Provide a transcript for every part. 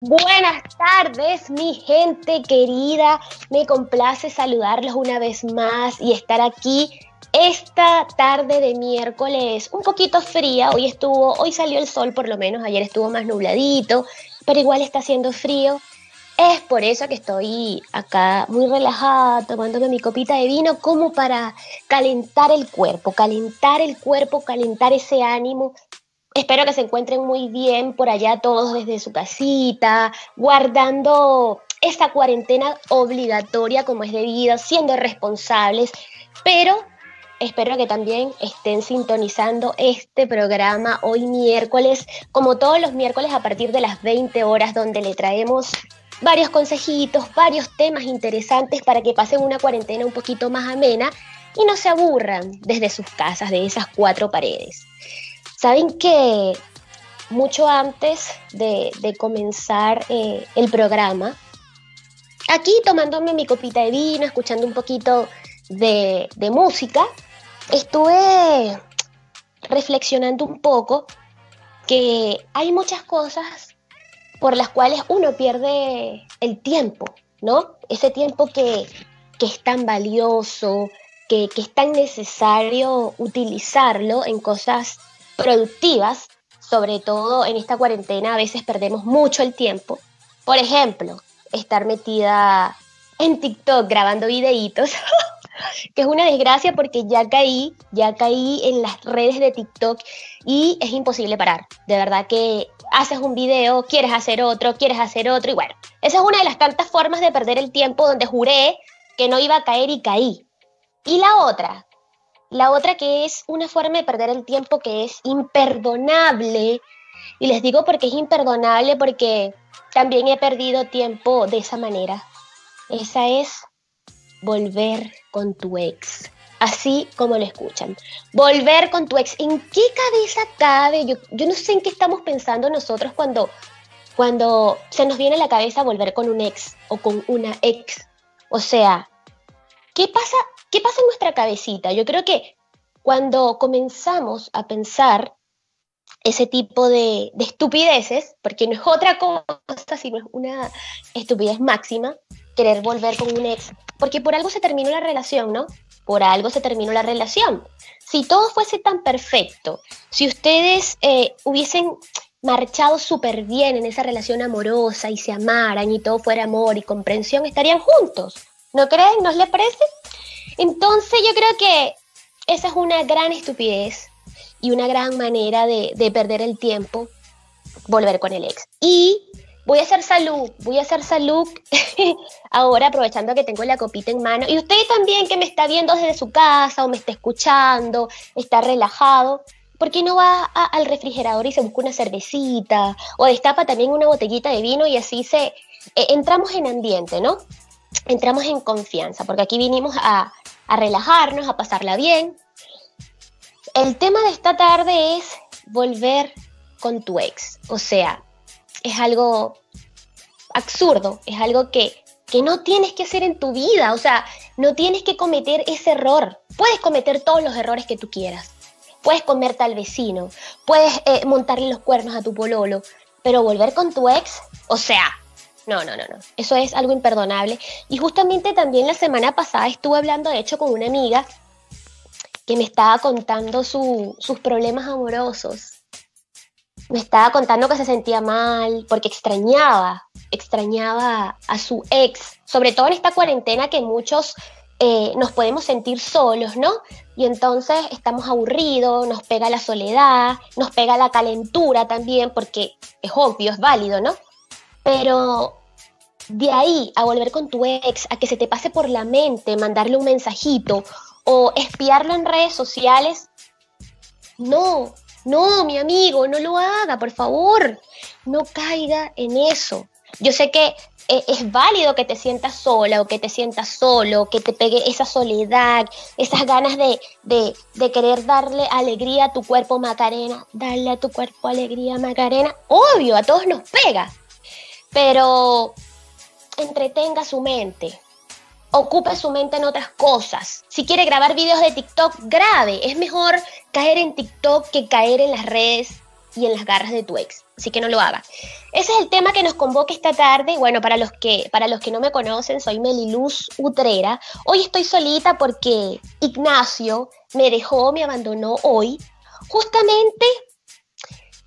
Buenas tardes, mi gente querida. Me complace saludarlos una vez más y estar aquí esta tarde de miércoles un poquito fría. Hoy estuvo, hoy salió el sol por lo menos, ayer estuvo más nubladito, pero igual está haciendo frío. Es por eso que estoy acá muy relajada, tomándome mi copita de vino como para calentar el cuerpo, calentar el cuerpo, calentar ese ánimo Espero que se encuentren muy bien por allá todos desde su casita, guardando esta cuarentena obligatoria como es debido, siendo responsables, pero espero que también estén sintonizando este programa hoy miércoles, como todos los miércoles a partir de las 20 horas, donde le traemos varios consejitos, varios temas interesantes para que pasen una cuarentena un poquito más amena y no se aburran desde sus casas, de esas cuatro paredes. Saben que mucho antes de, comenzar eh, el programa, aquí tomándome mi copita de vino, escuchando un poquito de, de música, estuve reflexionando un poco que hay muchas cosas por las cuales uno pierde el tiempo, ¿no? Ese tiempo que, es tan valioso, que, que, es tan necesario utilizarlo en cosas productivas, sobre todo en esta cuarentena a veces perdemos mucho el tiempo. Por ejemplo, estar metida en TikTok grabando videitos, que es una desgracia porque ya caí, ya caí en las redes de TikTok y es imposible parar. De verdad que haces un video, quieres hacer otro, quieres hacer otro y bueno, esa es una de las tantas formas de perder el tiempo donde juré que no iba a caer y caí. Y la otra, la otra que es una forma de perder el tiempo que es imperdonable. Y les digo porque es imperdonable porque también he perdido tiempo de esa manera. Esa es volver con tu ex. Así como lo escuchan. Volver con tu ex. ¿En qué cabeza cabe? Yo, yo no sé en qué estamos pensando nosotros cuando, cuando se nos viene a la cabeza volver con un ex o con una ex. O sea, ¿qué pasa ¿Qué pasa en nuestra cabecita? Yo creo que cuando comenzamos a pensar ese tipo de, estupideces, porque no es otra cosa, sino es una estupidez máxima, querer volver con un ex, porque por algo se terminó la relación, ¿no? Por algo se terminó la relación. Si todo fuese tan perfecto, si ustedes eh, hubiesen marchado súper bien en esa relación amorosa y se amaran y todo fuera amor y comprensión, estarían juntos. ¿No creen? ¿No les parece? Entonces yo creo que esa es una gran estupidez y una gran manera de, perder el tiempo, volver con el ex. Y voy a hacer salud, voy a hacer salud ahora aprovechando que tengo la copita en mano. Y usted también que me está viendo desde su casa o me está escuchando, está relajado, ¿por qué no va al refrigerador y se busca una cervecita? O destapa también una botellita de vino y así se eh, entramos en ambiente, ¿no? Entramos en confianza, porque aquí vinimos a, a relajarnos, a pasarla bien. El tema de esta tarde es volver con tu ex. O sea, es algo absurdo, es algo que, que no tienes que hacer en tu vida. O sea, no tienes que cometer ese error. Puedes cometer todos los errores que tú quieras. Puedes comerte al vecino, puedes eh, montarle los cuernos a tu pololo, pero volver con tu ex, o sea, no, no, no, no. Eso es algo imperdonable. Y justamente también la semana pasada estuve hablando, de hecho, con una amiga que me estaba contando sus problemas amorosos. Me estaba contando que se sentía mal porque extrañaba, extrañaba a su ex, sobre todo en esta cuarentena que muchos eh, nos podemos sentir solos, ¿no? Y entonces estamos aburridos, nos pega la soledad, nos pega la calentura también, porque es obvio, es válido, ¿no? Pero de ahí a volver con tu ex, a que se te pase por la mente mandarle un mensajito o espiarlo en redes sociales, no, no, mi amigo, no lo haga, por favor, no caiga en eso. Yo sé que eh, es válido que te sientas sola o que te sientas solo, que te pegue esa soledad, esas ganas de, de, de, querer darle alegría a tu cuerpo Macarena, darle a tu cuerpo alegría Macarena, obvio, a todos nos pega, pero entretenga su mente. Ocupe su mente en otras cosas. Si quiere grabar videos de TikTok, grabe. Es mejor caer en TikTok que caer en las redes y en las garras de tu ex. Así que no lo hagas. Ese es el tema que nos convoca esta tarde. Bueno, para los que, para los que no me conocen, soy Meliluz Utrera. Hoy estoy solita porque Ignacio me dejó, me abandonó hoy, justamente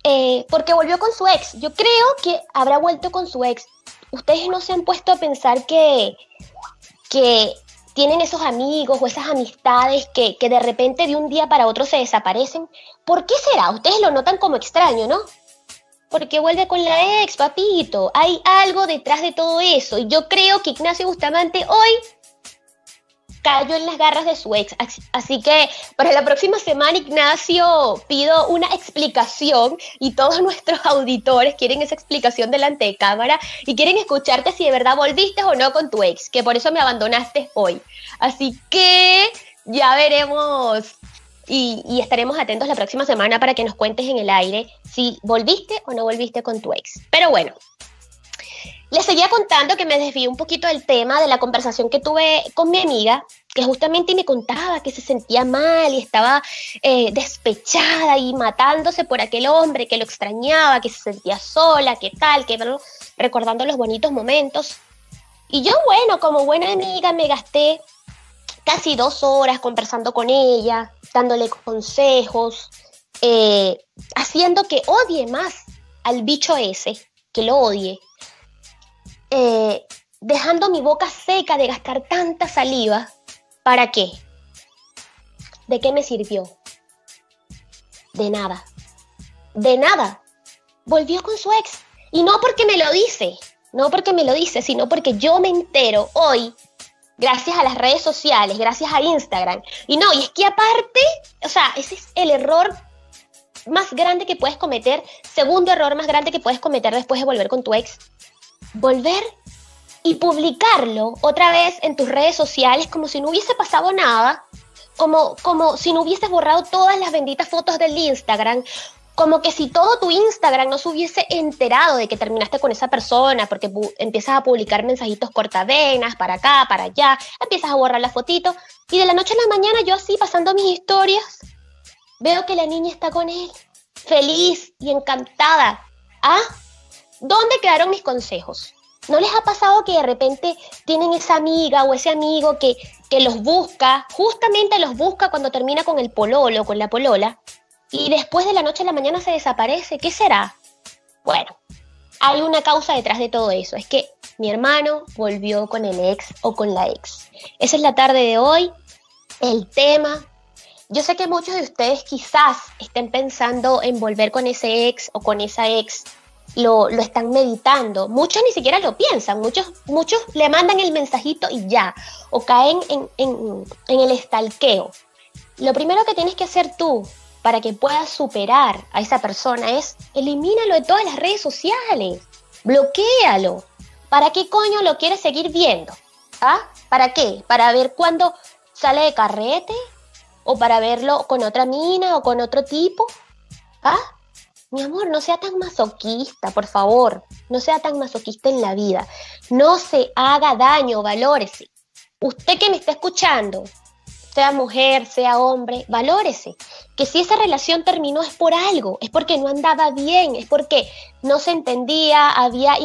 eh, porque volvió con su ex. Yo creo que habrá vuelto con su ex. Ustedes no se han puesto a pensar que, que tienen esos amigos o esas amistades que, que de repente de un día para otro se desaparecen. ¿Por qué será? Ustedes lo notan como extraño, ¿no? Porque vuelve con la ex, papito. Hay algo detrás de todo eso. Y yo creo que Ignacio Bustamante hoy cayó en las garras de su ex. Así que para la próxima semana, Ignacio, pido una explicación y todos nuestros auditores quieren esa explicación delante de cámara y quieren escucharte si de verdad volviste o no con tu ex, que por eso me abandonaste hoy. Así que ya veremos y, y, estaremos atentos la próxima semana para que nos cuentes en el aire si volviste o no volviste con tu ex. Pero bueno, les seguía contando que me desvié un poquito del tema de la conversación que tuve con mi amiga, que justamente me contaba que se sentía mal y estaba eh, despechada y matándose por aquel hombre que lo extrañaba, que se sentía sola, que tal, que recordando los bonitos momentos. Y yo, bueno, como buena amiga, me gasté casi dos horas conversando con ella, dándole consejos, eh, haciendo que odie más al bicho ese, que lo odie, eh, dejando mi boca seca de gastar tanta saliva, ¿para qué? ¿De qué me sirvió? De nada. De nada. Volvió con su ex. Y no porque me lo dice, no porque me lo dice, sino porque yo me entero hoy, gracias a las redes sociales, gracias a Instagram. Y no, y es que aparte, o sea, ese es el error más grande que puedes cometer, segundo error más grande que puedes cometer después de volver con tu ex, volver y publicarlo otra vez en tus redes sociales como si no hubiese pasado nada, como, como si no hubieses borrado todas las benditas fotos del Instagram, como que si todo tu Instagram no se hubiese enterado de que terminaste con esa persona, porque empiezas a publicar mensajitos cortavenas para acá, para allá, empiezas a borrar las fotitos, y de la noche a la mañana yo así pasando mis historias, veo que la niña está con él, feliz y encantada. ¿Ah? ¿Dónde quedaron mis consejos? ¿No les ha pasado que de repente tienen esa amiga o ese amigo que, que los busca, justamente los busca cuando termina con el pololo, con la polola, y después de la noche a la mañana se desaparece? ¿Qué será? Bueno, hay una causa detrás de todo eso, es que mi hermano volvió con el ex o con la ex. Esa es la tarde de hoy, el tema. Yo sé que muchos de ustedes quizás estén pensando en volver con ese ex o con esa ex lo, están meditando. Muchos ni siquiera lo piensan, muchos, muchos le mandan el mensajito y ya, o caen en, en, en el estalqueo. Lo primero que tienes que hacer tú para que puedas superar a esa persona es elimínalo de todas las redes sociales, bloquealo. ¿Para qué coño lo quieres seguir viendo? ¿Ah? ¿Para qué? ¿Para ver cuándo sale de carrete? ¿O para verlo con otra mina o con otro tipo? ¿Ah? Mi amor, no sea tan masoquista, por favor. No sea tan masoquista en la vida. No se haga daño, valórese. Usted que me está escuchando, sea mujer, sea hombre, valórese. Que si esa relación terminó es por algo, es porque no andaba bien, es porque no se entendía, había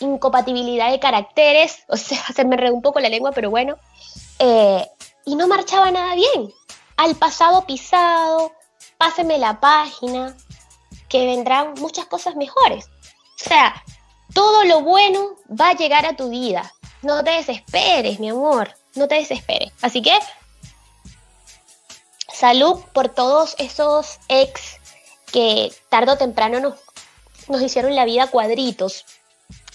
incompatibilidad de caracteres, o sea, se me redó un poco la lengua, pero bueno, eh, y no marchaba nada bien. Al pasado pisado, páseme la página, que vendrán muchas cosas mejores. O sea, todo lo bueno va a llegar a tu vida. No te desesperes, mi amor. No te desesperes. Así que, salud por todos esos ex que tarde o temprano nos, nos hicieron la vida cuadritos,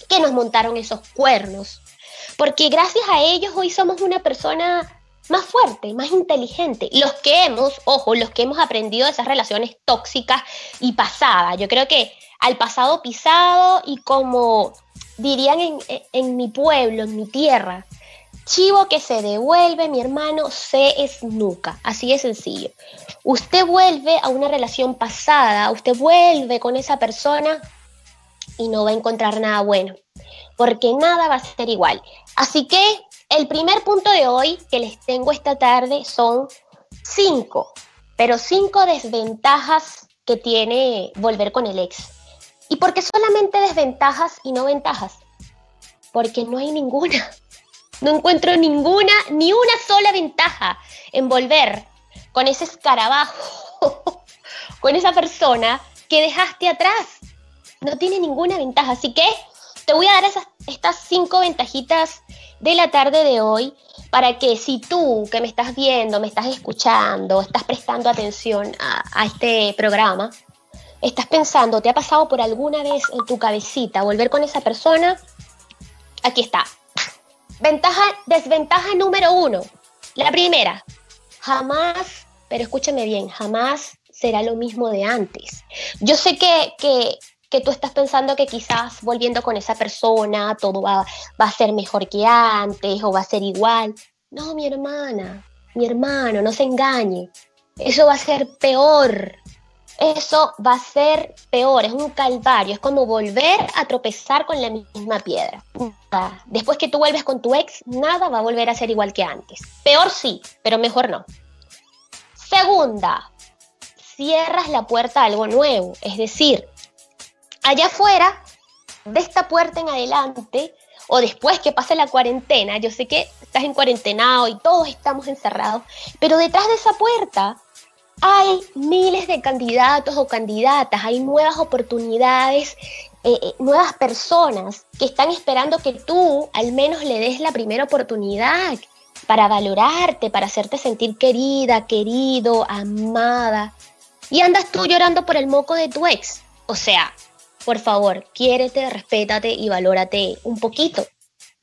que nos montaron esos cuernos. Porque gracias a ellos hoy somos una persona más fuerte, más inteligente. Los que hemos, ojo, los que hemos aprendido de esas relaciones tóxicas y pasadas. Yo creo que al pasado pisado y como dirían en, mi pueblo, en mi tierra, chivo que se devuelve, mi hermano, se esnuca. Así de sencillo. Usted vuelve a una relación pasada, usted vuelve con esa persona y no va a encontrar nada bueno, porque nada va a ser igual. Así que el primer punto de hoy que les tengo esta tarde son cinco, pero cinco desventajas que tiene volver con el ex. ¿Y por qué solamente desventajas y no ventajas? Porque no hay ninguna. No encuentro ninguna, ni una sola ventaja en volver con ese escarabajo, con esa persona que dejaste atrás. No tiene ninguna ventaja. Así que te voy a dar estas cinco ventajitas de la tarde de hoy para que si tú que me estás viendo, me estás escuchando, estás prestando atención a, este programa, estás pensando, te ha pasado por alguna vez en tu cabecita volver con esa persona, aquí está. Ventaja, desventaja número uno. La primera, jamás, pero escúchame bien, jamás será lo mismo de antes. Yo sé que, que, que tú estás pensando que quizás volviendo con esa persona todo va, va a ser mejor que antes o va a ser igual. No, mi hermana, mi hermano, no se engañe. Eso va a ser peor. Eso va a ser peor, es un calvario, es como volver a tropezar con la misma piedra. Después que tú vuelves con tu ex, nada va a volver a ser igual que antes. Peor sí, pero mejor no. Segunda, cierras la puerta a algo nuevo, es decir, allá afuera, de esta puerta en adelante, o después que pase la cuarentena, yo sé que estás en cuarentenado y todos estamos encerrados, pero detrás de esa puerta hay miles de candidatos o candidatas, hay nuevas oportunidades, eh, eh, nuevas personas que están esperando que tú al menos le des la primera oportunidad para valorarte, para hacerte sentir querida, querido, amada. Y andas tú llorando por el moco de tu ex. O sea, por favor, quiérete, respétate y valórate un poquito.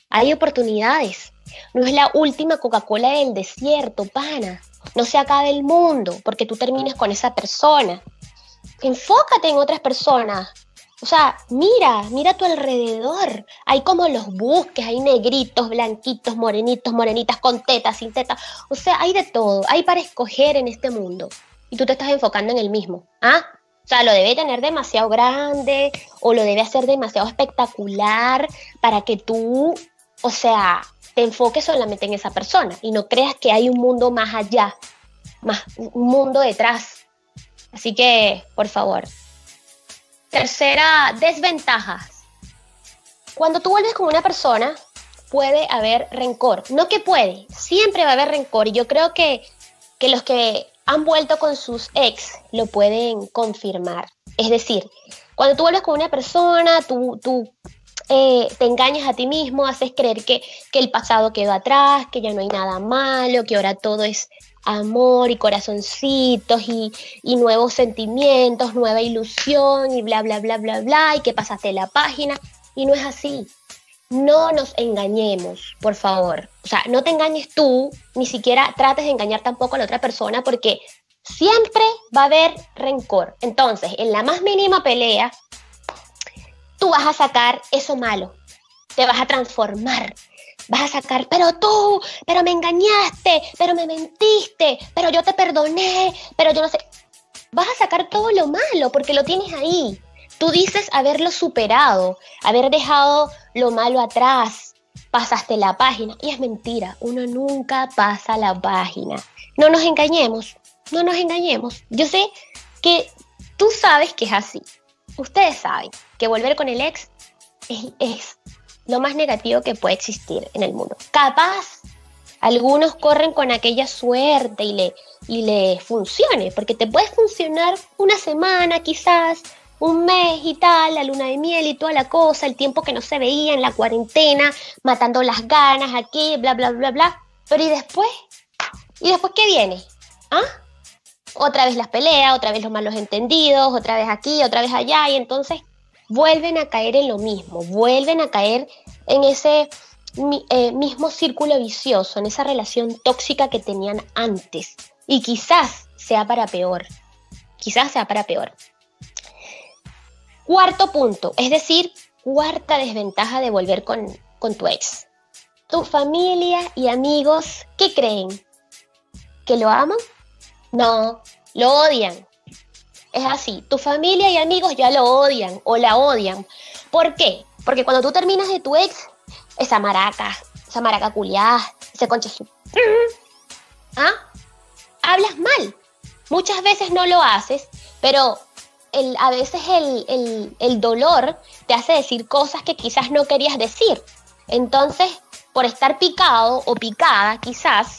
Hay oportunidades. No es la última Coca-Cola del desierto, pana. No se acabe el mundo porque tú termines con esa persona. Enfócate en otras personas. O sea, mira, mira a tu alrededor. Hay como los busques, hay negritos, blanquitos, morenitos, morenitas, con tetas, sin tetas. O sea, hay de todo. Hay para escoger en este mundo. Y tú te estás enfocando en el mismo. ¿Ah? O sea, lo debe tener demasiado grande o lo debe hacer demasiado espectacular para que tú, o sea, te enfoques solamente en esa persona y no creas que hay un mundo más allá, más un mundo detrás. Así que, por favor. Tercera desventaja. Cuando tú vuelves con una persona, puede haber rencor. No que puede, siempre va a haber rencor. Y yo creo que, que los que han vuelto con sus ex lo pueden confirmar. Es decir, cuando tú vuelves con una persona, tú, eh, te engañas a ti mismo, haces creer que, que el pasado quedó atrás, que ya no hay nada malo, que ahora todo es amor y corazoncitos y, y, nuevos sentimientos, nueva ilusión y bla, bla, bla, bla, bla, y que pasaste la página. Y no es así. No nos engañemos, por favor. O sea, no te engañes tú, ni siquiera trates de engañar tampoco a la otra persona porque siempre va a haber rencor. Entonces, en la más mínima pelea, tú vas a sacar eso malo, te vas a transformar. Vas a sacar, pero tú, pero me engañaste, pero me mentiste, pero yo te perdoné, pero yo no sé. Vas a sacar todo lo malo porque lo tienes ahí. Tú dices haberlo superado, haber dejado lo malo atrás, pasaste la página. Y es mentira, uno nunca pasa la página. No nos engañemos, no nos engañemos. Yo sé que tú sabes que es así. Ustedes saben que volver con el ex es, lo más negativo que puede existir en el mundo. Capaz, algunos corren con aquella suerte y le, y le funcione, porque te puede funcionar una semana quizás, un mes y tal, la luna de miel y toda la cosa, el tiempo que no se veía en la cuarentena, matando las ganas aquí, bla, bla, bla, bla. Pero ¿y después? ¿Y después qué viene? ¿Ah? Otra vez las peleas, otra vez los malos entendidos, otra vez aquí, otra vez allá, y entonces vuelven a caer en lo mismo, vuelven a caer en ese eh, mismo círculo vicioso, en esa relación tóxica que tenían antes. Y quizás sea para peor, quizás sea para peor. Cuarto punto, es decir, cuarta desventaja de volver con, con tu ex. Tu familia y amigos, ¿qué creen? ¿Que lo aman? No, lo odian. Es así, tu familia y amigos ya lo odian o la odian. ¿Por qué? Porque cuando tú terminas de tu ex, esa maraca, esa maraca culiada, ese conche ¿Ah? Hablas mal. Muchas veces no lo haces, pero el, a veces el, dolor te hace decir cosas que quizás no querías decir. Entonces, por estar picado o picada, quizás,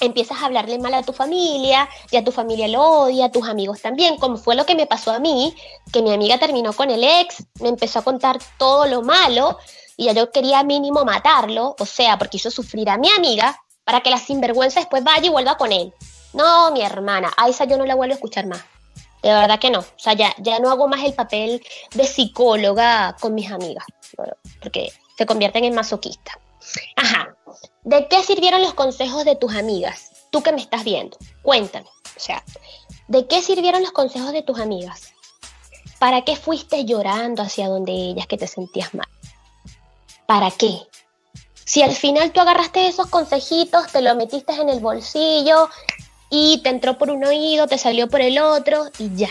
empiezas a hablarle mal a tu familia, y a tu familia lo odia, a tus amigos también, como fue lo que me pasó a mí, que mi amiga terminó con el ex, me empezó a contar todo lo malo, y ya yo quería mínimo matarlo, o sea, porque hizo sufrir a mi amiga, para que la sinvergüenza después vaya y vuelva con él. No, mi hermana, a esa yo no la vuelvo a escuchar más. De verdad que no. O sea, ya, ya no hago más el papel de psicóloga con mis amigas, porque se convierten en masoquista. Ajá. ¿De qué sirvieron los consejos de tus amigas? Tú que me estás viendo, cuéntame. O sea, ¿de qué sirvieron los consejos de tus amigas? ¿Para qué fuiste llorando hacia donde ellas que te sentías mal? ¿Para qué? Si al final tú agarraste esos consejitos, te lo metiste en el bolsillo y te entró por un oído, te salió por el otro y ya.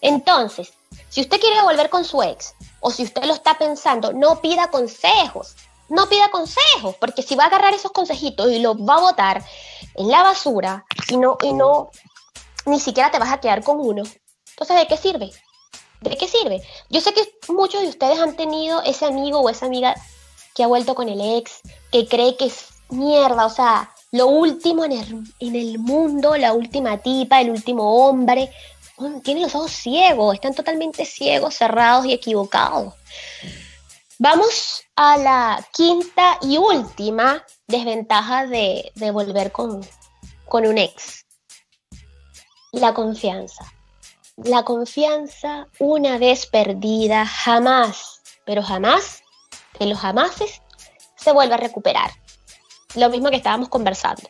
Entonces, si usted quiere volver con su ex o si usted lo está pensando, no pida consejos. No pida consejos, porque si va a agarrar esos consejitos y los va a botar en la basura y no, y no, ni siquiera te vas a quedar con uno, entonces ¿de qué sirve? ¿De qué sirve? Yo sé que muchos de ustedes han tenido ese amigo o esa amiga que ha vuelto con el ex, que cree que es mierda, o sea, lo último en el, mundo, la última tipa, el último hombre. tienen los ojos ciegos, están totalmente ciegos, cerrados y equivocados. Vamos a la quinta y última desventaja de, volver con, con un ex. La confianza. La confianza, una vez perdida, jamás, pero jamás, que los jamases, se vuelve a recuperar. Lo mismo que estábamos conversando.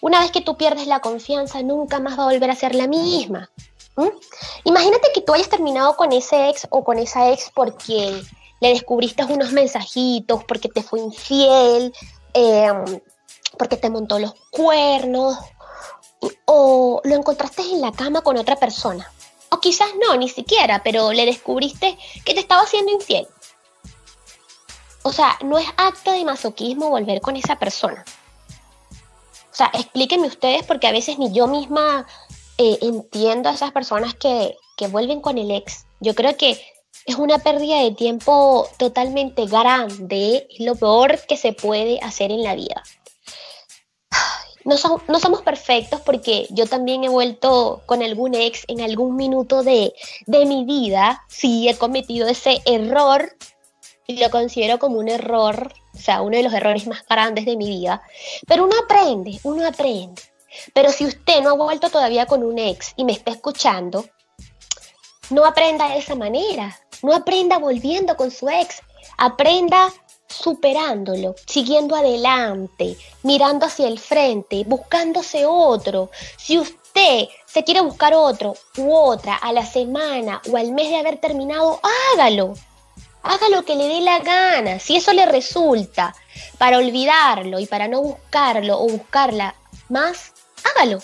Una vez que tú pierdes la confianza, nunca más va a volver a ser la misma. Imagínate que tú hayas terminado con ese ex o con esa ex porque le descubriste unos mensajitos, porque te fue infiel, em, porque te montó los cuernos, o lo encontraste en la cama con otra persona. O quizás no, ni siquiera, pero le descubriste que te estaba haciendo infiel. O sea, no es acto de masoquismo volver con esa persona. O sea, explíquenme ustedes porque a veces ni yo misma eh, entiendo a esas personas que, que vuelven con el ex. Yo creo que es una pérdida de tiempo totalmente grande, es lo peor que se puede hacer en la vida. No, no, somos perfectos porque yo también he vuelto con algún ex en algún minuto de, de mi vida. Sí, he cometido ese error y lo considero como un error, o sea, uno de los errores más grandes de mi vida. Pero uno aprende, uno aprende. Pero si usted no ha vuelto todavía con un ex y me está escuchando, no aprenda de esa manera, no aprenda volviendo con su ex, aprenda superándolo, siguiendo adelante, mirando hacia el frente, buscándose otro. Si usted se quiere buscar otro u otra a la semana o al mes de haber terminado, hágalo haga lo que le dé la gana. Si eso le resulta para olvidarlo y para no buscarlo o buscarla más, hágalo.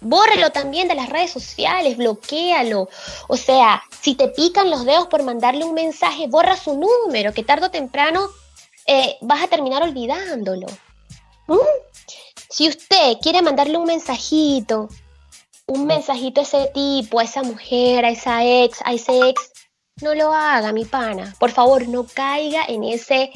Bórrelo también de las redes sociales, bloquealo. O sea, si te pican los dedos por mandarle un mensaje, borra su número, que tarde o temprano eh, vas a terminar olvidándolo. ¿Mm? Si usted quiere mandarle un mensajito, un mensajito a ese tipo, a esa mujer, a esa ex, a ese ex, no lo haga, mi pana. Por favor, no caiga en ese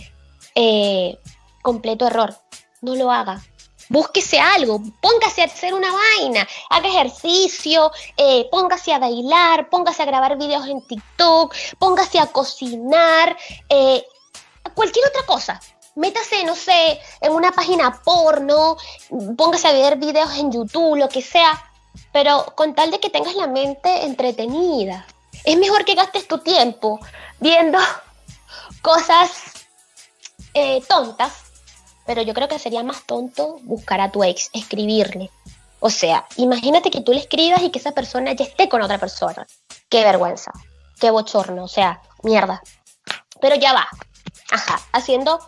eh, completo error. No lo haga. Búsquese algo, póngase a hacer una vaina, haga ejercicio, eh, póngase a bailar, póngase a grabar videos en TikTok, póngase a cocinar, eh, cualquier otra cosa. Métase, no sé, en una página porno, póngase a ver videos en YouTube, lo que sea, pero con tal de que tengas la mente entretenida. Es mejor que gastes tu tiempo viendo cosas eh, tontas, pero yo creo que sería más tonto buscar a tu ex, escribirle. O sea, imagínate que tú le escribas y que esa persona ya esté con otra persona. Qué vergüenza, qué bochorno, o sea, mierda. Pero ya va. Ajá, haciendo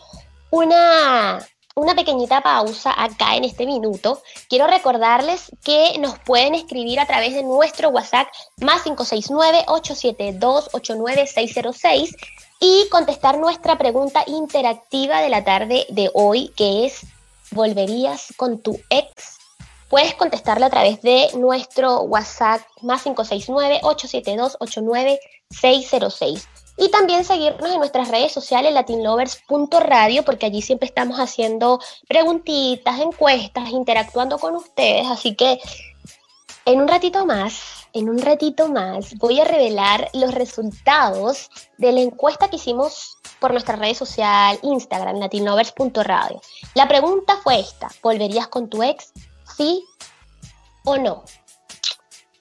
una una pequeñita pausa acá en este minuto. Quiero recordarles que nos pueden escribir a través de nuestro WhatsApp más 569-872-89606 y contestar nuestra pregunta interactiva de la tarde de hoy, que es, ¿volverías con tu ex? puedes contestarle a través de nuestro WhatsApp más 569-872-89606. Y también seguirnos en nuestras redes sociales latinlovers.radio porque allí siempre estamos haciendo preguntitas, encuestas, interactuando con ustedes. Así que en un ratito más, en un ratito más, voy a revelar los resultados de la encuesta que hicimos por nuestra red social, Instagram, latinlovers.radio. La pregunta fue esta, ¿volverías con tu ex? ¿Sí o no?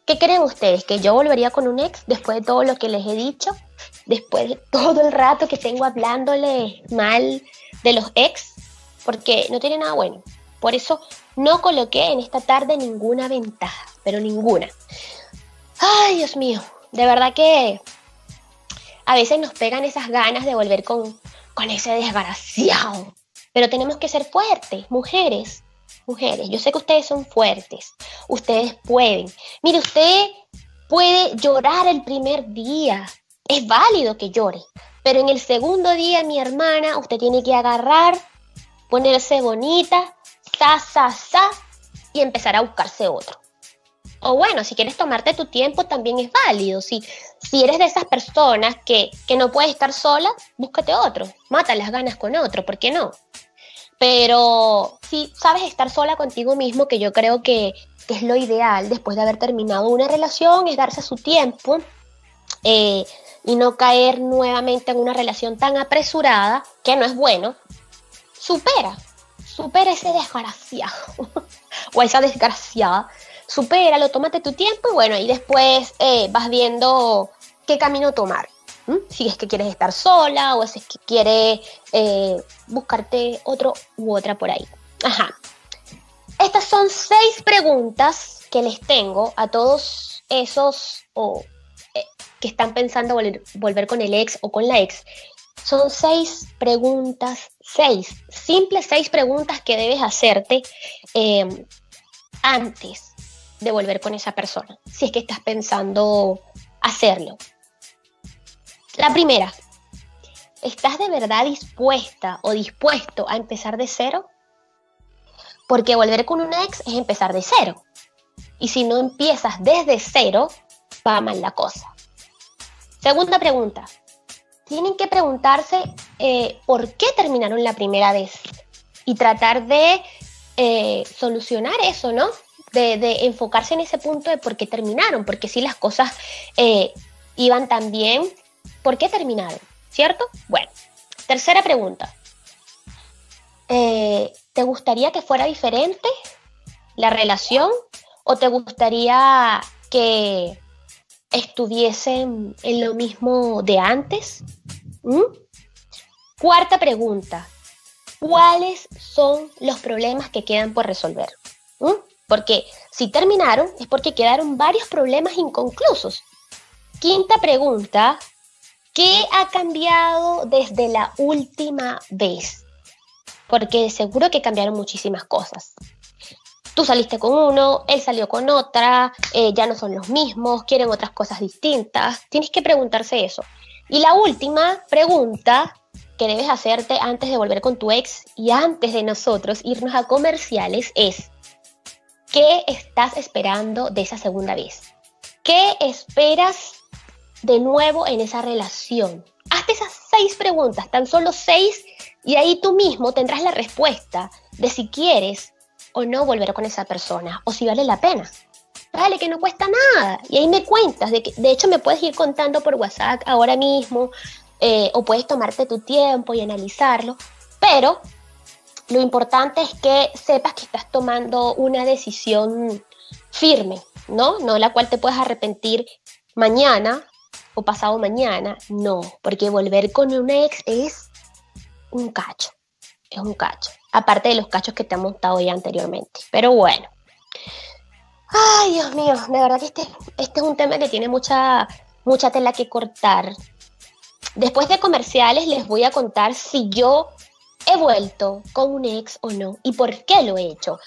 ¿Qué creen ustedes? ¿Que yo volvería con un ex después de todo lo que les he dicho? Después de todo el rato que tengo hablándole mal de los ex, porque no tiene nada bueno. Por eso no coloqué en esta tarde ninguna ventaja, pero ninguna. Ay, Dios mío, de verdad que a veces nos pegan esas ganas de volver con, con ese desgraciado. Pero tenemos que ser fuertes, mujeres, mujeres. Yo sé que ustedes son fuertes, ustedes pueden. Mire, usted puede llorar el primer día, es válido que llore, pero en el segundo día, mi hermana, usted tiene que agarrar, ponerse bonita, sa, sa, sa, y empezar a buscarse otro. O bueno, si quieres tomarte tu tiempo también es válido. Si, si eres de esas personas que, que no puedes estar sola, búscate otro. Mata las ganas con otro, ¿por qué no? Pero si sabes estar sola contigo mismo, que yo creo que, es lo ideal después de haber terminado una relación, es darse su tiempo eh, y no caer nuevamente en una relación tan apresurada, que no es bueno. Supera, supera ese desgraciado o esa desgraciada supéralo, tómate tu tiempo y bueno, y después eh, vas viendo qué camino tomar. Si es que quieres estar sola o si es que quieres eh, buscarte otro u otra por ahí. Ajá. Estas son seis preguntas que les tengo a todos esos o, que están pensando volver, con el ex o con la ex. Son seis preguntas, seis, simples seis preguntas que debes hacerte antes de volver con esa persona, si es que estás pensando hacerlo. La primera, ¿estás de verdad dispuesta o dispuesto a empezar de cero? Porque volver con un ex es empezar de cero. Y si no empiezas desde cero, va mal la cosa. Segunda pregunta. Tienen que preguntarse eh, por qué terminaron la primera vez y tratar de eh, solucionar eso, ¿no? de, enfocarse en ese punto de por qué terminaron, porque si las cosas eh, iban tan bien, ¿por qué terminaron? ¿Cierto? Bueno, tercera pregunta. ¿Te gustaría que fuera diferente la relación o te gustaría que estuviesen en lo mismo de antes? ¿Mm? Cuarta pregunta. ¿Cuáles son los problemas que quedan por resolver? ¿Mm? Porque si terminaron es porque quedaron varios problemas inconclusos. Quinta pregunta, ¿qué ha cambiado desde la última vez? Porque seguro que cambiaron muchísimas cosas. Tú saliste con uno, él salió con otra, eh, ya no son los mismos, quieren otras cosas distintas. Tienes que preguntarse eso. Y la última pregunta que debes hacerte antes de volver con tu ex y antes de nosotros irnos a comerciales es, ¿Qué estás esperando de esa segunda vez? ¿Qué esperas de nuevo en esa relación? Hazte esas seis preguntas, tan solo seis, y ahí tú mismo tendrás la respuesta de si quieres o no volver con esa persona, o si vale la pena. Vale, que no cuesta nada. Y ahí me cuentas, de, que, de hecho me puedes ir contando por WhatsApp ahora mismo, eh, o puedes tomarte tu tiempo y analizarlo, pero lo importante es que sepas que estás tomando una decisión firme, ¿no? No la cual te puedes arrepentir mañana o pasado mañana, no, porque volver con un ex es un cacho, es un cacho, aparte de los cachos que te han montado ya anteriormente. Pero bueno. Ay, Dios mío, de verdad que este, este es un tema que tiene mucha, mucha tela que cortar. Después de comerciales les voy a contar si yo ¿He vuelto con un ex o no? ¿Y por qué lo he hecho?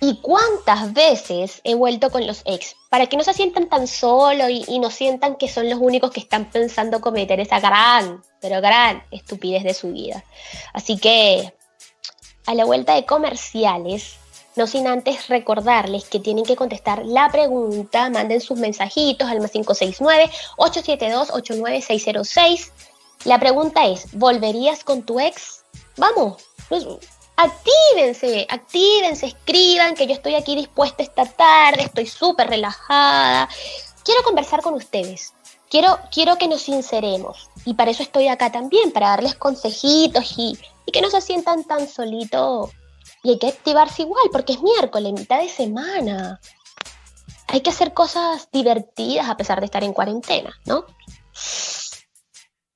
¿Y cuántas veces he vuelto con los ex? Para que no se sientan tan solos y, no sientan que son los únicos que están pensando cometer esa gran, pero gran estupidez de su vida. Así que a la vuelta de comerciales no sin antes recordarles que tienen que contestar la pregunta, manden sus mensajitos al más 569-872-89606. La pregunta es, ¿volverías con tu ex? Vamos, pues, actívense, actívense, escriban que yo estoy aquí dispuesta esta tarde, estoy súper relajada. Quiero conversar con ustedes. Quiero, quiero que nos sinceremos. Y para eso estoy acá también, para darles consejitos y, y que no se sientan tan solitos y hay que activarse igual, porque es miércoles, mitad de semana. Hay que hacer cosas divertidas a pesar de estar en cuarentena, ¿no?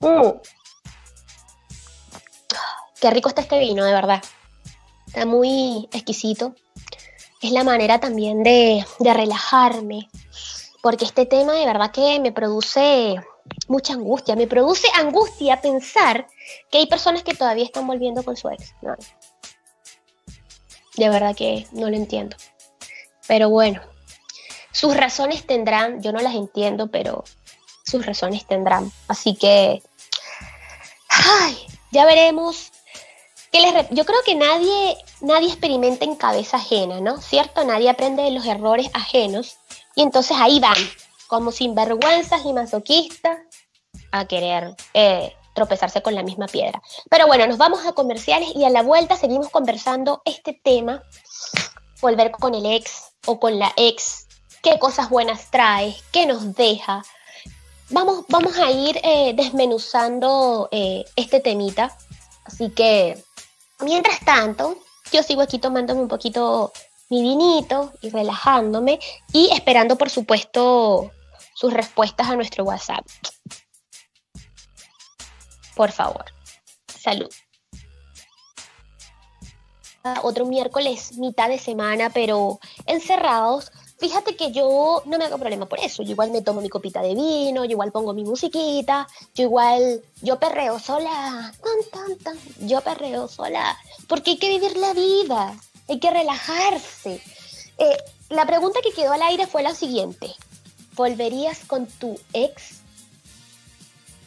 Mm. Qué rico está este vino, de verdad. Está muy exquisito. Es la manera también de, de relajarme, porque este tema de verdad que me produce mucha angustia. Me produce angustia pensar que hay personas que todavía están volviendo con su ex. De verdad que no lo entiendo. Pero bueno, sus razones tendrán, yo no las entiendo, pero sus razones tendrán. Así que, ay, ya veremos. les yo creo que nadie, nadie experimenta en cabeza ajena, ¿no? ¿Cierto? Nadie aprende de los errores ajenos. Y entonces ahí van, como sinvergüenzas y masoquistas, a querer eh, tropezarse con la misma piedra. Pero bueno, nos vamos a comerciales y a la vuelta seguimos conversando este tema, volver con el ex o con la ex, qué cosas buenas trae, qué nos deja. Vamos, vamos a ir eh, desmenuzando eh, este temita. Así que, mientras tanto, yo sigo aquí tomándome un poquito mi vinito y relajándome y esperando, por supuesto, sus respuestas a nuestro WhatsApp. Por favor. Salud. Otro miércoles, mitad de semana, pero encerrados. Fíjate que yo no me hago problema por eso. Yo igual me tomo mi copita de vino, yo igual pongo mi musiquita, yo igual, yo perreo sola, tan, tan, tan, yo perreo sola, porque hay que vivir la vida, hay que relajarse. Eh, la pregunta que quedó al aire fue la siguiente. ¿Volverías con tu ex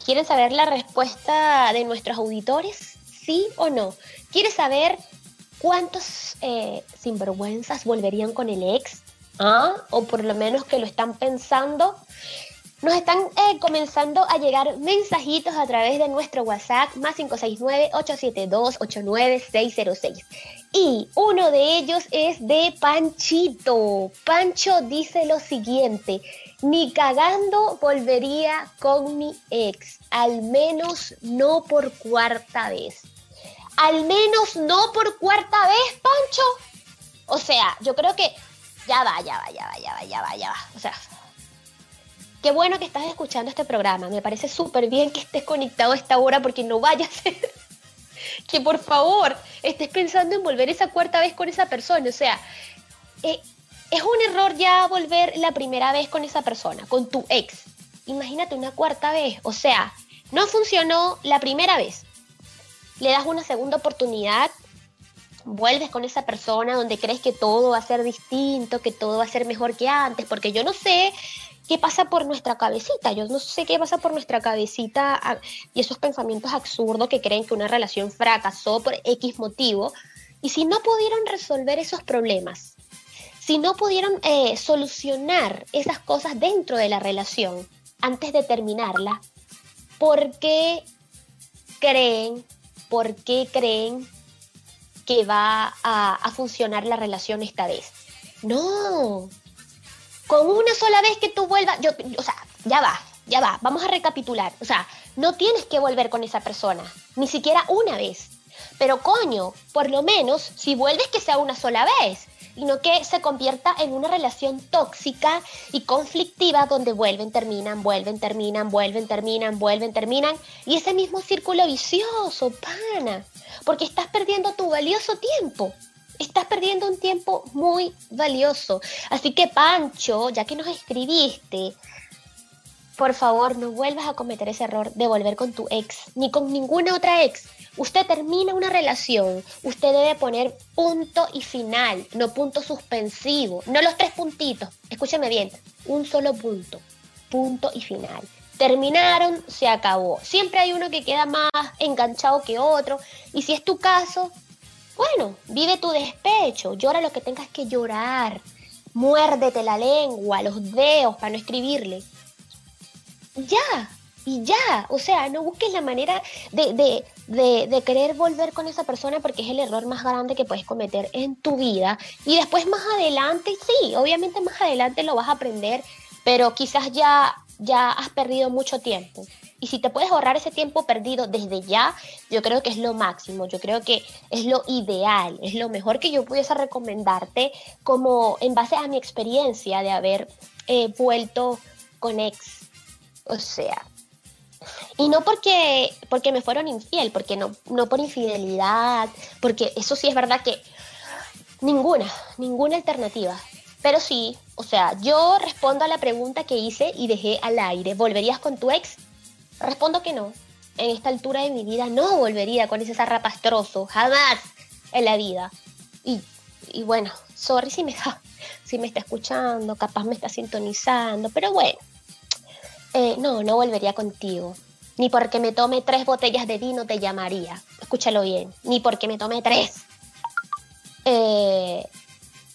¿Quieren saber la respuesta de nuestros auditores? ¿Sí o no? ¿Quieres saber cuántos eh, sinvergüenzas volverían con el ex? ¿Ah? O por lo menos que lo están pensando. Nos están eh, comenzando a llegar mensajitos a través de nuestro WhatsApp más 569-872-89606. Y uno de ellos es de Panchito. Pancho dice lo siguiente. Ni cagando volvería con mi ex, al menos no por cuarta vez. Al menos no por cuarta vez, Pancho. O sea, yo creo que ya va, ya va, ya va, ya va, ya va, ya va. O sea, qué bueno que estás escuchando este programa. Me parece súper bien que estés conectado a esta hora porque no vaya a ser que por favor estés pensando en volver esa cuarta vez con esa persona. O sea, eh, es un error ya volver la primera vez con esa persona, con tu ex. Imagínate una cuarta vez. O sea, no funcionó la primera vez. Le das una segunda oportunidad, vuelves con esa persona donde crees que todo va a ser distinto, que todo va a ser mejor que antes, porque yo no sé qué pasa por nuestra cabecita, yo no sé qué pasa por nuestra cabecita y esos pensamientos absurdos que creen que una relación fracasó por X motivo. Y si no pudieron resolver esos problemas si no pudieron eh, solucionar esas cosas dentro de la relación antes de terminarla, ¿por qué creen, por qué creen que va a, funcionar la relación esta vez? No, con una sola vez que tú vuelvas, yo, o sea, ya va, ya va, vamos a recapitular. O sea, no tienes que volver con esa persona, ni siquiera una vez. Pero coño, por lo menos, si vuelves que sea una sola vez y no que se convierta en una relación tóxica y conflictiva donde vuelven, terminan, vuelven, terminan, vuelven, terminan, vuelven, terminan. Y ese mismo círculo vicioso, pana, porque estás perdiendo tu valioso tiempo. Estás perdiendo un tiempo muy valioso. Así que Pancho, ya que nos escribiste, por favor no vuelvas a cometer ese error de volver con tu ex, ni con ninguna otra ex. Usted termina una relación, usted debe poner punto y final, no punto suspensivo, no los tres puntitos. Escúcheme bien, un solo punto, punto y final. Terminaron, se acabó. Siempre hay uno que queda más enganchado que otro. Y si es tu caso, bueno, vive tu despecho, llora lo que tengas que llorar, muérdete la lengua, los dedos para no escribirle. Ya, y ya, o sea, no busques la manera de, de, querer volver con esa persona porque es el error más grande que puedes cometer en tu vida. Y después más adelante, sí, obviamente más adelante lo vas a aprender, pero quizás ya, ya has perdido mucho tiempo. Y si te puedes ahorrar ese tiempo perdido desde ya, yo creo que es lo máximo, yo creo que es lo ideal, es lo mejor que yo pudiese recomendarte como en base a mi experiencia de haber eh, vuelto con ex. O sea, y no porque, porque me fueron infiel, porque no, no por infidelidad, porque eso sí es verdad que ninguna, ninguna alternativa. Pero sí, o sea, yo respondo a la pregunta que hice y dejé al aire. ¿Volverías con tu ex? Respondo que no. En esta altura de mi vida no volvería con ese zarrapastroso, jamás en la vida. Y, y bueno, sorry si me, si me está escuchando, capaz me está sintonizando, pero bueno, eh, no, no volvería contigo. Ni porque me tome tres botellas de vino te llamaría. Escúchalo bien. Ni porque me tome tres. Eh,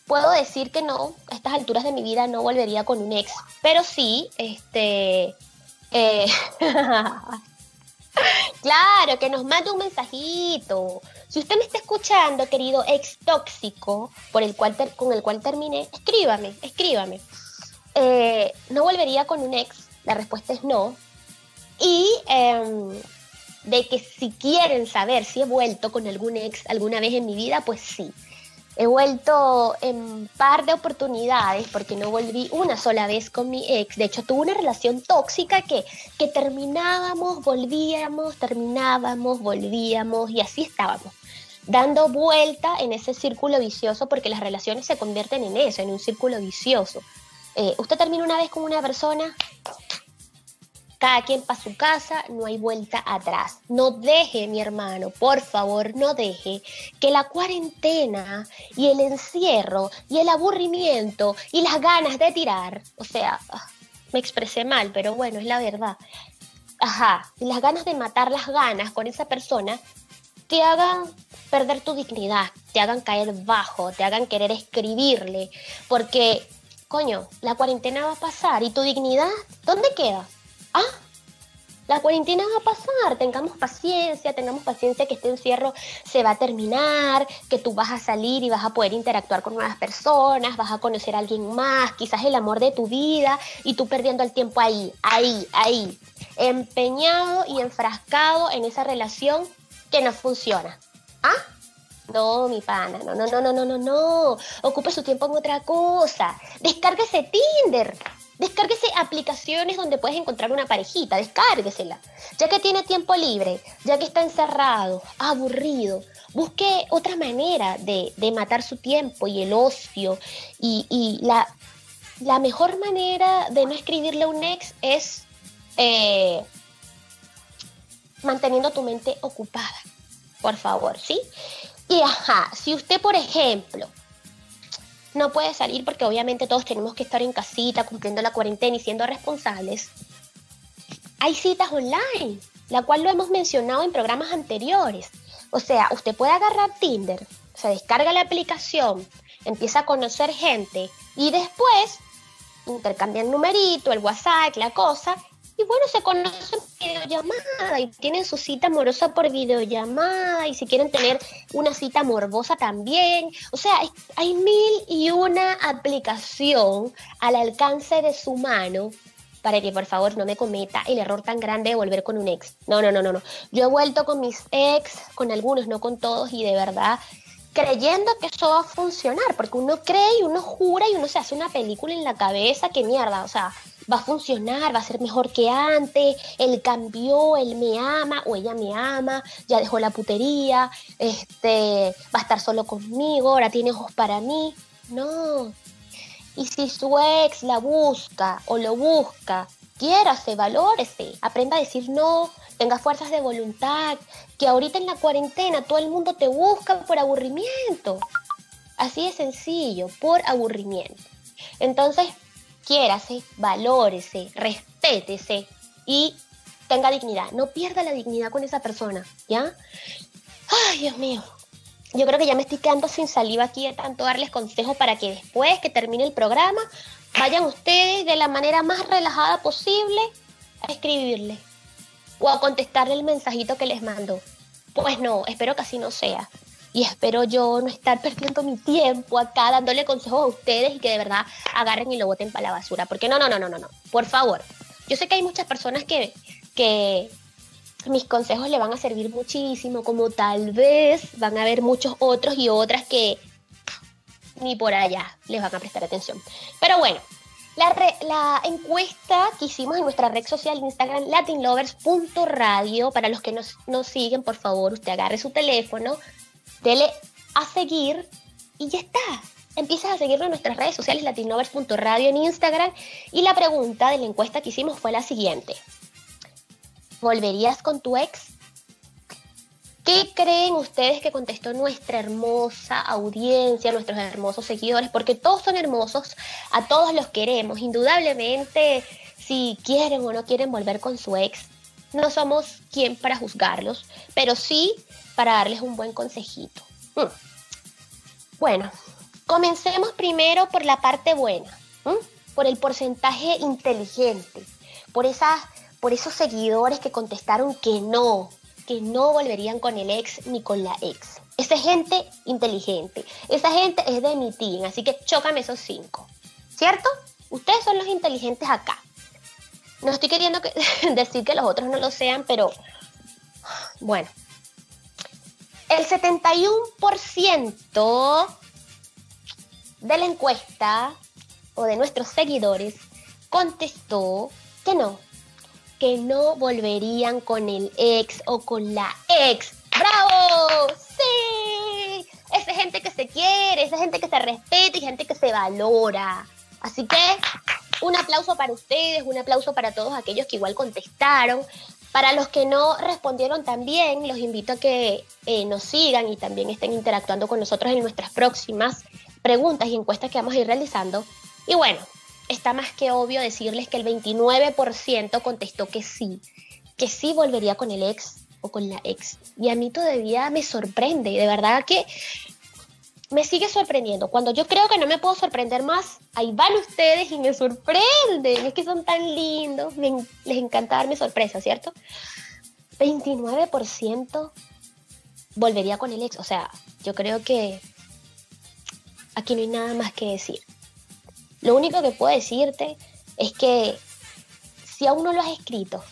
puedo decir que no, a estas alturas de mi vida no volvería con un ex. Pero sí, este. Eh, claro, que nos mande un mensajito. Si usted me está escuchando, querido ex tóxico, por el cual con el cual terminé, escríbame, escríbame. no volvería con un ex la respuesta es no. Y em, de que si quieren saber si he vuelto con algún ex alguna vez en mi vida, pues sí. He vuelto en par de oportunidades porque no volví una sola vez con mi ex. De hecho, tuve una relación tóxica que, que terminábamos, volvíamos, terminábamos, volvíamos y así estábamos dando vuelta en ese círculo vicioso porque las relaciones se convierten en eso, en un círculo vicioso. Eh, usted termina una vez con una persona, cada quien para su casa, no hay vuelta atrás. No deje, mi hermano, por favor, no deje que la cuarentena y el encierro y el aburrimiento y las ganas de tirar, o sea, ah, me expresé mal, pero bueno, es la verdad. Ajá, y las ganas de matar las ganas con esa persona te hagan perder tu dignidad, te hagan caer bajo, te hagan querer escribirle, porque coño, la cuarentena va a pasar y tu dignidad, ¿dónde queda? Ah, la cuarentena va a pasar, tengamos paciencia, tengamos paciencia que este encierro se va a terminar, que tú vas a salir y vas a poder interactuar con nuevas personas, vas a conocer a alguien más, quizás el amor de tu vida y tú perdiendo el tiempo ahí, ahí, ahí, empeñado y enfrascado en esa relación que no funciona. ¿Ah? No, mi pana, no, no, no, no, no, no, no. Ocupe su tiempo en otra cosa. Descárguese Tinder. Descárguese aplicaciones donde puedes encontrar una parejita, descárguesela. Ya que tiene tiempo libre, ya que está encerrado, aburrido, busque otra manera de, matar su tiempo y el ocio. Y, la, la, mejor manera de no escribirle a un ex es eh, manteniendo tu mente ocupada. Por favor, ¿sí? Y ajá, si usted, por ejemplo, no puede salir porque obviamente todos tenemos que estar en casita cumpliendo la cuarentena y siendo responsables, hay citas online, la cual lo hemos mencionado en programas anteriores. O sea, usted puede agarrar Tinder, se descarga la aplicación, empieza a conocer gente y después intercambia el numerito, el WhatsApp, la cosa, y bueno, se conocen por videollamada y tienen su cita amorosa por videollamada y si quieren tener una cita morbosa también. O sea, hay mil y una aplicación al alcance de su mano para que por favor no me cometa el error tan grande de volver con un ex. No, no, no, no, no. Yo he vuelto con mis ex, con algunos, no con todos, y de verdad creyendo que eso va a funcionar, porque uno cree y uno jura y uno se hace una película en la cabeza que mierda, o sea, va a funcionar, va a ser mejor que antes, él cambió, él me ama o ella me ama, ya dejó la putería, este, va a estar solo conmigo, ahora tiene ojos para mí. No. Y si su ex la busca o lo busca, quiérase, valórese, aprenda a decir no, tenga fuerzas de voluntad, que ahorita en la cuarentena todo el mundo te busca por aburrimiento. Así de sencillo, por aburrimiento. Entonces, quiérase, valórese, respétese y tenga dignidad. No pierda la dignidad con esa persona, ¿ya? Ay, Dios mío. yo creo que ya me estoy quedando sin saliva aquí de tanto darles consejos para que después que termine el programa vayan ustedes de la manera más relajada posible a escribirle o a contestarle el mensajito que les mando. Pues no, espero que así no sea. Y espero yo no estar perdiendo mi tiempo acá dándole consejos a ustedes y que de verdad agarren y lo boten para la basura. Porque no, no, no, no, no, no. Por favor. Yo sé que hay muchas personas que, que mis consejos le van a servir muchísimo, como tal vez van a haber muchos otros y otras que ni por allá les van a prestar atención. Pero bueno, la, la, encuesta que hicimos en nuestra red social Instagram, latinlovers.radio, para los que nos, nos, siguen, por favor, usted agarre su teléfono, dele a seguir y ya está. Empiezas a seguirnos en nuestras redes sociales, latinlovers.radio en Instagram. Y la pregunta de la encuesta que hicimos fue la siguiente. ¿Volverías con tu ex? ¿Qué creen ustedes que contestó nuestra hermosa audiencia, nuestros hermosos seguidores? Porque todos son hermosos, a todos los queremos. Indudablemente, si quieren o no quieren volver con su ex, no somos quien para juzgarlos, pero sí para darles un buen consejito. Mm. Bueno, comencemos primero por la parte buena, por el porcentaje inteligente, por esas por esos seguidores que contestaron que no, que no volverían con el ex ni con la ex. Esa gente inteligente, esa gente es de mi team, así que chócame esos cinco. ¿Cierto? Ustedes son los inteligentes acá. No estoy queriendo decir que los otros no lo sean, pero bueno. El 71% de la encuesta o de nuestros seguidores contestó que no, que no volverían con el ex o con la ex. ¡Bravo! ¡Sí! Esa gente que se quiere, esa gente que se respeta y gente que se valora. Así que un aplauso para ustedes, un aplauso para todos aquellos que igual contestaron. Para los que no respondieron también, los invito a que eh, nos sigan y también estén interactuando con nosotros en nuestras próximas preguntas y encuestas que vamos a ir realizando. Y bueno, está más que obvio decirles que el 29% contestó que sí, que sí volvería con el ex o con la ex. Y a mí todavía me sorprende, de verdad que me sigue sorprendiendo. Cuando yo creo que no me puedo sorprender más, ahí van ustedes y me sorprenden. Es que son tan lindos, les encanta darme sorpresa, ¿cierto? 29% volvería con el ex. O sea, yo creo que aquí no hay nada más que decir. Lo único que puedo decirte es que si aún no lo has escrito,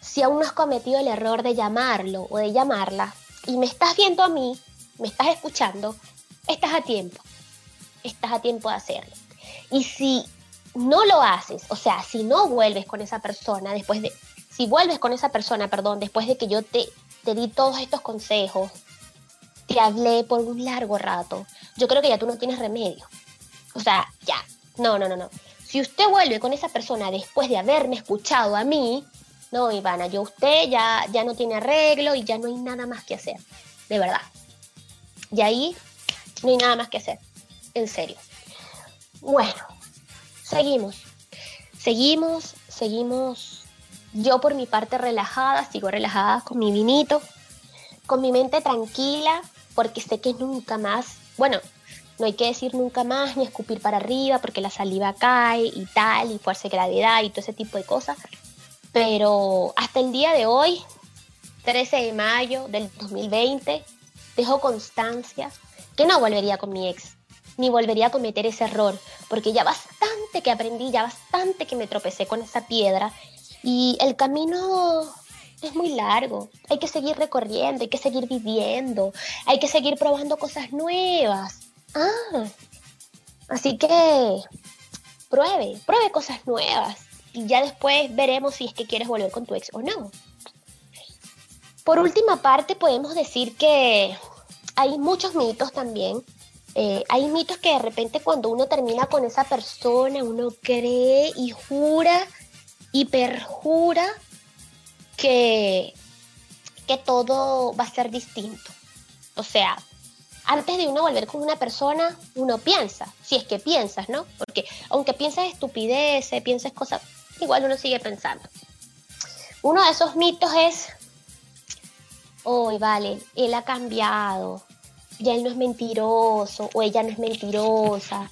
si aún no has cometido el error de llamarlo o de llamarla, y me estás viendo a mí, me estás escuchando, estás a tiempo. Estás a tiempo de hacerlo. Y si no lo haces, o sea, si no vuelves con esa persona después de, si vuelves con esa persona, perdón, después de que yo te, te di todos estos consejos, te hablé por un largo rato, yo creo que ya tú no tienes remedio. O sea, ya. No, no, no, no. Si usted vuelve con esa persona después de haberme escuchado a mí, no, Ivana, yo usted ya, ya no tiene arreglo y ya no hay nada más que hacer. De verdad. Y ahí no hay nada más que hacer. En serio. Bueno, seguimos. Seguimos, seguimos. Yo por mi parte relajada, sigo relajada con mi vinito, con mi mente tranquila, porque sé que nunca más, bueno, no hay que decir nunca más ni escupir para arriba porque la saliva cae y tal, y fuerza de gravedad y todo ese tipo de cosas. Pero hasta el día de hoy, 13 de mayo del 2020, dejo constancia que no volvería con mi ex, ni volvería a cometer ese error, porque ya bastante que aprendí, ya bastante que me tropecé con esa piedra y el camino es muy largo. Hay que seguir recorriendo, hay que seguir viviendo, hay que seguir probando cosas nuevas. Ah, así que pruebe, pruebe cosas nuevas y ya después veremos si es que quieres volver con tu ex o no. Por última parte, podemos decir que hay muchos mitos también. Eh, hay mitos que de repente cuando uno termina con esa persona, uno cree y jura y perjura que, que todo va a ser distinto. O sea, antes de uno volver con una persona, uno piensa, si es que piensas, ¿no? Porque aunque pienses estupideces, pienses cosas, igual uno sigue pensando. Uno de esos mitos es hoy vale, él ha cambiado, ya él no es mentiroso o ella no es mentirosa,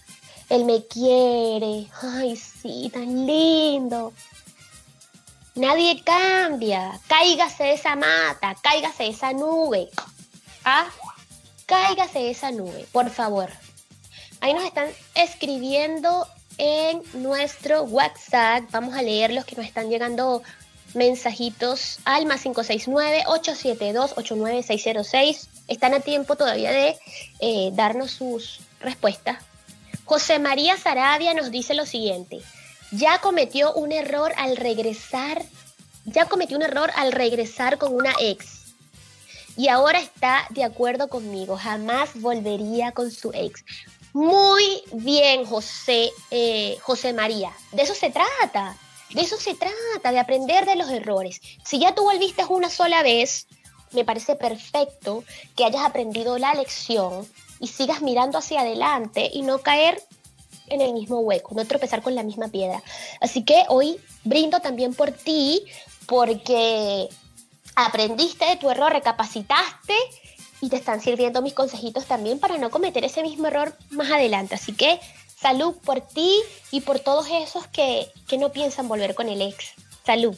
él me quiere, ay sí, tan lindo. Nadie cambia, cáigase de esa mata, cáigase de esa nube, ¿ah? Cáigase de esa nube, por favor. Ahí nos están escribiendo en nuestro WhatsApp. Vamos a leer los que nos están llegando mensajitos al más 569-872-89606. Están a tiempo todavía de eh, darnos sus respuestas. José María Sarabia nos dice lo siguiente. Ya cometió un error al regresar. Ya cometió un error al regresar con una ex. Y ahora está de acuerdo conmigo. Jamás volvería con su ex. Muy bien, José, eh, José María. De eso se trata. De eso se trata, de aprender de los errores. Si ya tú volviste una sola vez, me parece perfecto que hayas aprendido la lección y sigas mirando hacia adelante y no caer en el mismo hueco, no tropezar con la misma piedra. Así que hoy brindo también por ti, porque aprendiste de tu error, recapacitaste y te están sirviendo mis consejitos también para no cometer ese mismo error más adelante. Así que salud por ti y por todos esos que, no piensan volver con el ex. Salud.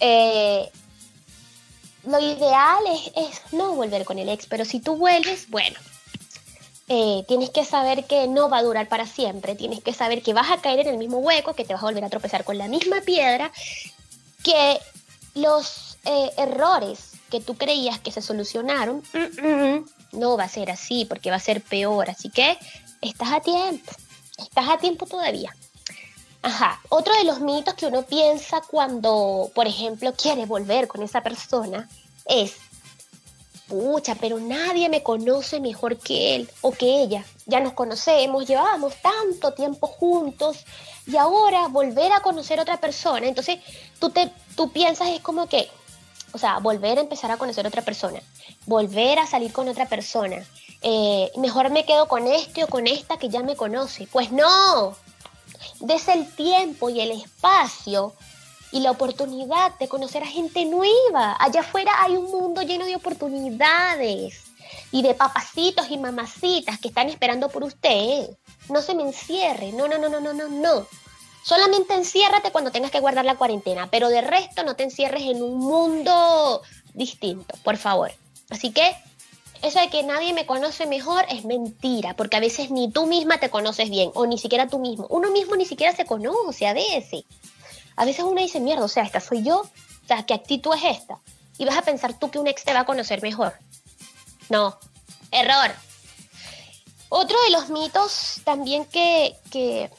Eh, lo ideal es, no volver con el ex, pero si tú vuelves, bueno, eh, tienes que saber que no va a durar para siempre, tienes que saber que vas a caer en el mismo hueco, que te vas a volver a tropezar con la misma piedra, que los eh, errores que tú creías que se solucionaron, mm, mm, no va a ser así, porque va a ser peor. Así que estás a tiempo, estás a tiempo todavía. Ajá, otro de los mitos que uno piensa cuando, por ejemplo, quiere volver con esa persona es, pucha, pero nadie me conoce mejor que él o que ella. Ya nos conocemos, llevábamos tanto tiempo juntos y ahora volver a conocer a otra persona. Entonces, tú, te, tú piensas, es como que, o sea, volver a empezar a conocer a otra persona, volver a salir con otra persona. Eh, mejor me quedo con este o con esta que ya me conoce. Pues no, des el tiempo y el espacio y la oportunidad de conocer a gente nueva. Allá afuera hay un mundo lleno de oportunidades y de papacitos y mamacitas que están esperando por usted. No se me encierre, no, no, no, no, no, no, no. Solamente enciérrate cuando tengas que guardar la cuarentena, pero de resto no te encierres en un mundo distinto, por favor. Así que eso de que nadie me conoce mejor es mentira, porque a veces ni tú misma te conoces bien, o ni siquiera tú mismo. Uno mismo ni siquiera se conoce a veces. A veces uno dice, mierda, o sea, esta soy yo, o sea, ¿qué actitud es esta? Y vas a pensar tú que un ex te va a conocer mejor. No, error. Otro de los mitos también que, que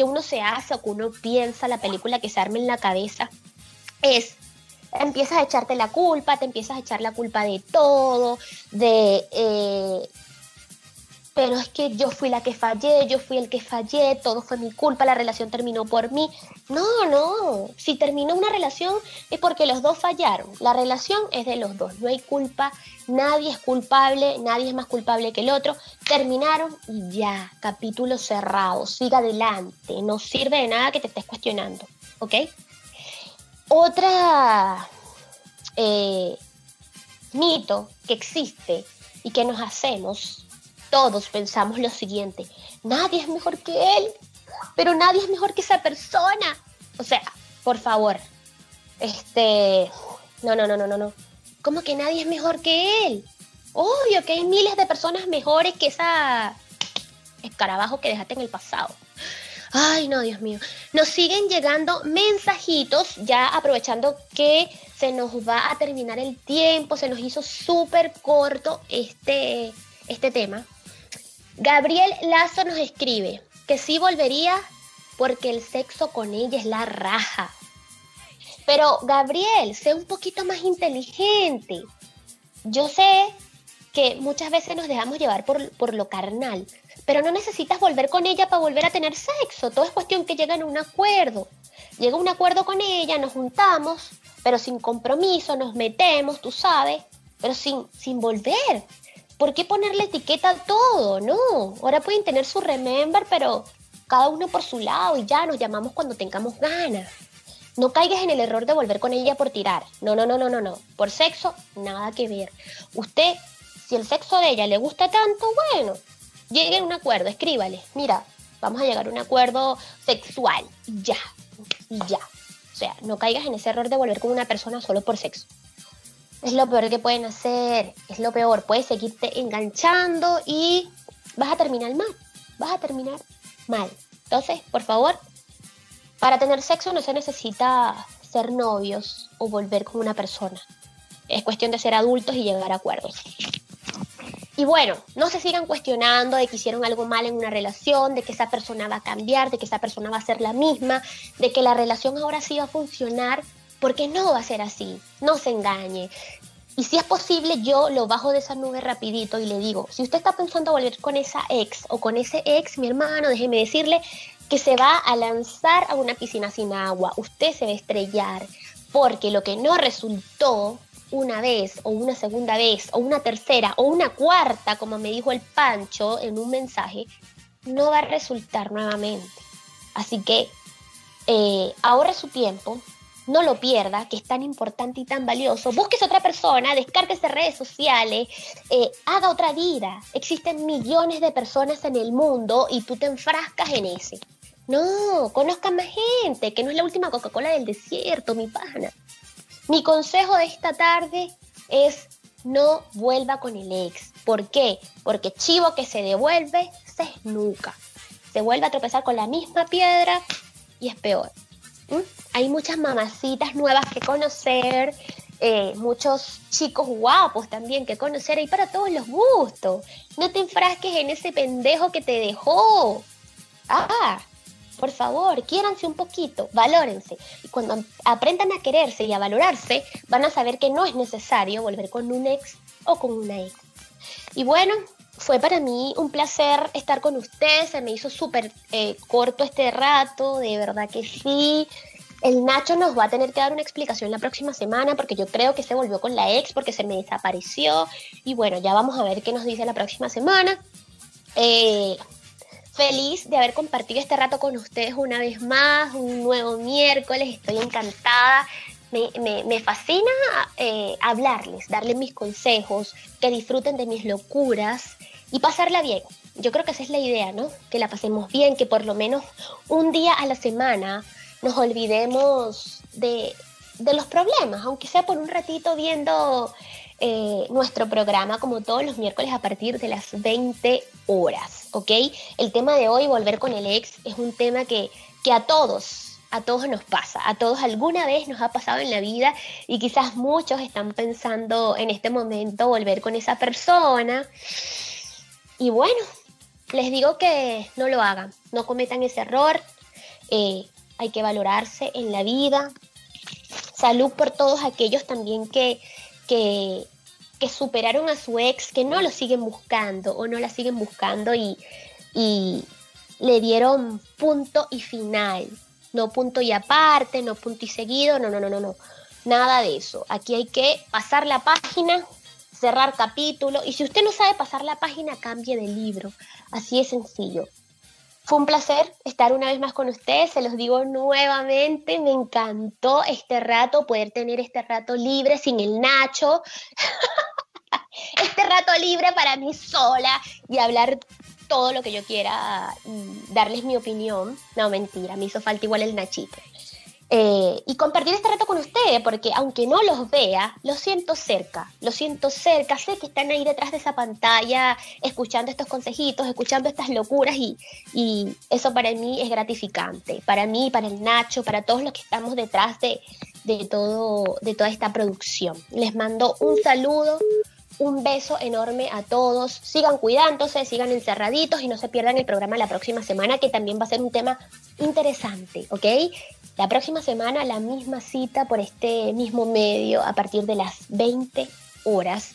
que uno se hace o que uno piensa, la película que se arma en la cabeza, es empiezas a echarte la culpa, te empiezas a echar la culpa de todo, de eh, pero es que yo fui la que fallé, yo fui el que fallé, todo fue mi culpa, la relación terminó por mí. No, no, si terminó una relación es porque los dos fallaron. La relación es de los dos, no hay culpa, nadie es culpable, nadie es más culpable que el otro. Terminaron y ya, capítulo cerrado, siga adelante, no sirve de nada que te estés cuestionando, ¿ok? Otra eh, mito que existe y que nos hacemos todos pensamos lo siguiente, nadie es mejor que él, pero nadie es mejor que esa persona. O sea, por favor, este, no, no, no, no, no, no. ¿Cómo que nadie es mejor que él? Obvio que hay miles de personas mejores que esa escarabajo que dejaste en el pasado. Ay, no, Dios mío. Nos siguen llegando mensajitos, ya aprovechando que se nos va a terminar el tiempo, se nos hizo súper corto este, este tema. Gabriel Lazo nos escribe que sí volvería porque el sexo con ella es la raja. Pero Gabriel, sé un poquito más inteligente. Yo sé que muchas veces nos dejamos llevar por, por, lo carnal, pero no necesitas volver con ella para volver a tener sexo. Todo es cuestión que lleguen a un acuerdo. Llega un acuerdo con ella, nos juntamos, pero sin compromiso, nos metemos, tú sabes, pero sin, sin volver. ¿por qué ponerle etiqueta a todo? No, ahora pueden tener su remember, pero cada uno por su lado y ya nos llamamos cuando tengamos ganas. No caigas en el error de volver con ella por tirar. No, no, no, no, no, no. Por sexo, nada que ver. Usted, si el sexo de ella le gusta tanto, bueno, llegue a un acuerdo, escríbale. Mira, vamos a llegar a un acuerdo sexual. Ya, ya. O sea, no caigas en ese error de volver con una persona solo por sexo. Es lo peor que pueden hacer, es lo peor. Puedes seguirte enganchando y vas a terminar mal. Vas a terminar mal. Entonces, por favor, para tener sexo no se necesita ser novios o volver con una persona. Es cuestión de ser adultos y llegar a acuerdos. Y bueno, no se sigan cuestionando de que hicieron algo mal en una relación, de que esa persona va a cambiar, de que esa persona va a ser la misma, de que la relación ahora sí va a funcionar, porque no va a ser así. No se engañe. Y si es posible, yo lo bajo de esa nube rapidito y le digo, si usted está pensando volver con esa ex o con ese ex, mi hermano, déjeme decirle que se va a lanzar a una piscina sin agua. Usted se va a estrellar, porque lo que no resultó una vez o una segunda vez o una tercera o una cuarta, como me dijo el Pancho en un mensaje, no va a resultar nuevamente. Así que eh, ahorre su tiempo, no lo pierda, que es tan importante y tan valioso. Busques otra persona, descárguese redes sociales, eh, haga otra vida. Existen millones de personas en el mundo y tú te enfrascas en ese. No, conozca más gente, que no es la última Coca-Cola del desierto, mi pana. Mi consejo de esta tarde es no vuelva con el ex. ¿Por qué? Porque chivo que se devuelve se esnuca. Se vuelve a tropezar con la misma piedra y es peor. ¿Mm? Hay muchas mamacitas nuevas que conocer, eh, muchos chicos guapos también que conocer, hay para todos los gustos. No te enfrasques en ese pendejo que te dejó. Ah, por favor, quiéranse un poquito, valórense. Y cuando aprendan a quererse y a valorarse, van a saber que no es necesario volver con un ex o con una ex. Y bueno, fue para mí un placer estar con ustedes, se me hizo súper eh, corto este rato, de verdad que sí. El Nacho nos va a tener que dar una explicación la próxima semana porque yo creo que se volvió con la ex porque se me desapareció. Y bueno, ya vamos a ver qué nos dice la próxima semana. Eh, feliz de haber compartido este rato con ustedes una vez más, un nuevo miércoles, estoy encantada. Me, fascina eh, hablarles, darles mis consejos, que disfruten de mis locuras y pasarla bien. Yo creo que esa es la idea, ¿no? Que la pasemos bien, que por lo menos un día a la semana nos olvidemos de, de los problemas, aunque sea por un ratito viendo eh, nuestro programa como todos los miércoles a partir de las 20 horas, ¿ok? El tema de hoy, volver con el ex, es un tema que, que a todos, a todos nos pasa, a todos alguna vez nos ha pasado en la vida y quizás muchos están pensando en este momento volver con esa persona. Y bueno, les digo que no lo hagan, no cometan ese error, eh, hay que valorarse en la vida. Salud por todos aquellos también que, que, superaron a su ex, que no lo siguen buscando o no la siguen buscando y, y le dieron punto y final. No punto y aparte, no punto y seguido, no, no, no, no, no. Nada de eso. Aquí hay que pasar la página, cerrar capítulo. Y si usted no sabe pasar la página, cambie de libro. Así es sencillo. Fue un placer estar una vez más con ustedes, se los digo nuevamente, me encantó este rato, poder tener este rato libre sin el Nacho, este rato libre para mí sola y hablar todo lo que yo quiera, y darles mi opinión. No, mentira, me hizo falta igual el Nachito. Eh, y compartir este reto con ustedes, porque aunque no los vea, los siento cerca, los siento cerca, sé que están ahí detrás de esa pantalla, escuchando estos consejitos, escuchando estas locuras y, y eso para mí es gratificante, para mí, para el Nacho, para todos los que estamos detrás de, de, todo, de toda esta producción. Les mando un saludo, un beso enorme a todos. Sigan cuidándose, sigan encerraditos y no se pierdan el programa la próxima semana, que también va a ser un tema interesante, ¿ok? La próxima semana la misma cita por este mismo medio a partir de las 20 horas.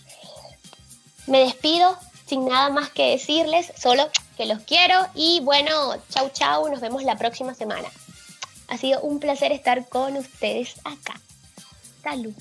Me despido sin nada más que decirles, solo que los quiero y bueno, chau chau, nos vemos la próxima semana. Ha sido un placer estar con ustedes acá. Salud.